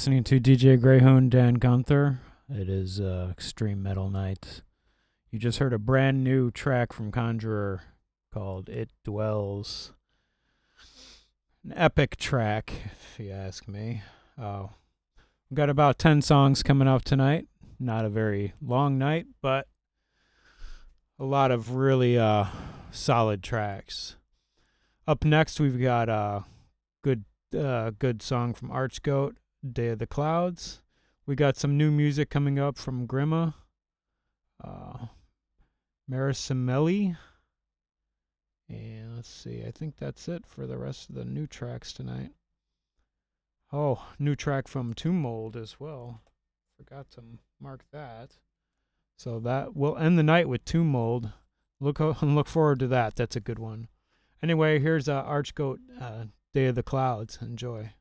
listening to DJ Greyhünd Dan Gunther. It is uh, Extreme Metal Night. You just heard a brand new track from Conjurer called It Dwells. An epic track, if you ask me. Uh, we've got about 10 songs coming up tonight. Not a very long night, but a lot of really uh, solid tracks. Up next, we've got a good uh, good song from Archgoat, Day of the Clouds. We got some new music coming up from Grima, uh, Marisimeli. And let's see, I think that's it for the rest of the new tracks tonight. Oh, new track from Tomb Mold as well. Forgot to mark that. So that will end the night with Tomb Mold. Look look forward to that. That's a good one. Anyway, here's uh, Archgoat, uh, Day of the Clouds. Enjoy.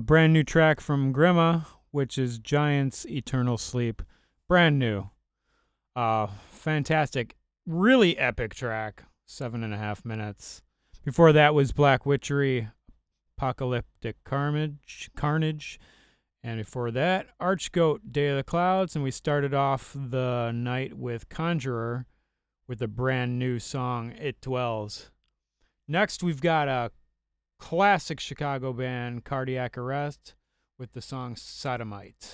Brand new track from Grima, which is Giants Eternal Sleep. Brand new. Uh, fantastic. Really epic track. Seven and a half minutes. Before that was Black Witchery, Apocalyptic Carnage. Carnage. And before that, Archgoat, Day of the Clouds. And we started off the night with Conjurer with a brand new song, It Dwells. Next, we've got a classic Chicago band, Cardiac Arrest, with the song Sodomite.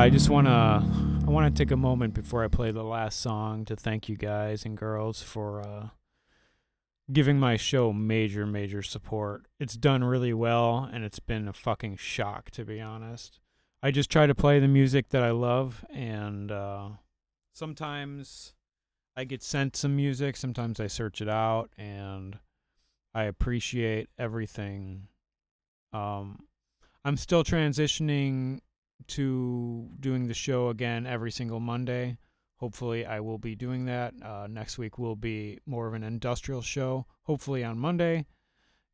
I just want to I want to take a moment before I play the last song to thank you guys and girls for uh, giving my show major, major support. It's done really well, and it's been a fucking shock, to be honest. I just try to play the music that I love, and uh, sometimes I get sent some music, sometimes I search it out, and I appreciate everything. Um, I'm still transitioning to doing the show again every single Monday. Hopefully, I will be doing that. Uh, next week will be more of an industrial show, hopefully on Monday.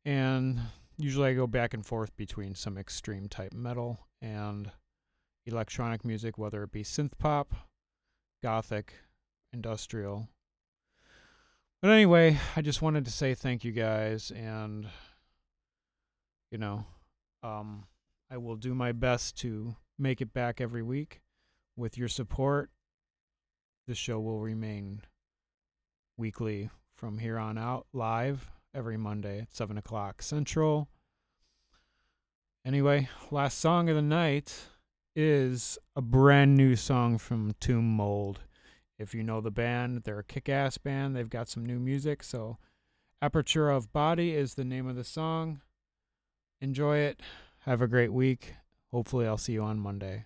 And usually I go back and forth between some extreme type metal and electronic music, whether it be synth pop, gothic, industrial. But anyway, I just wanted to say thank you guys and you know, um I will do my best to make it back every week. With your support, the show will remain weekly from here on out, live every Monday at 7 o'clock Central. Anyway, last song of the night is a brand new song from Tomb Mold. If you know the band, they're a kick ass band. They've got some new music. So, Aperture of Body is the name of the song. Enjoy it. Have a great week. Hopefully, I'll see you on Monday.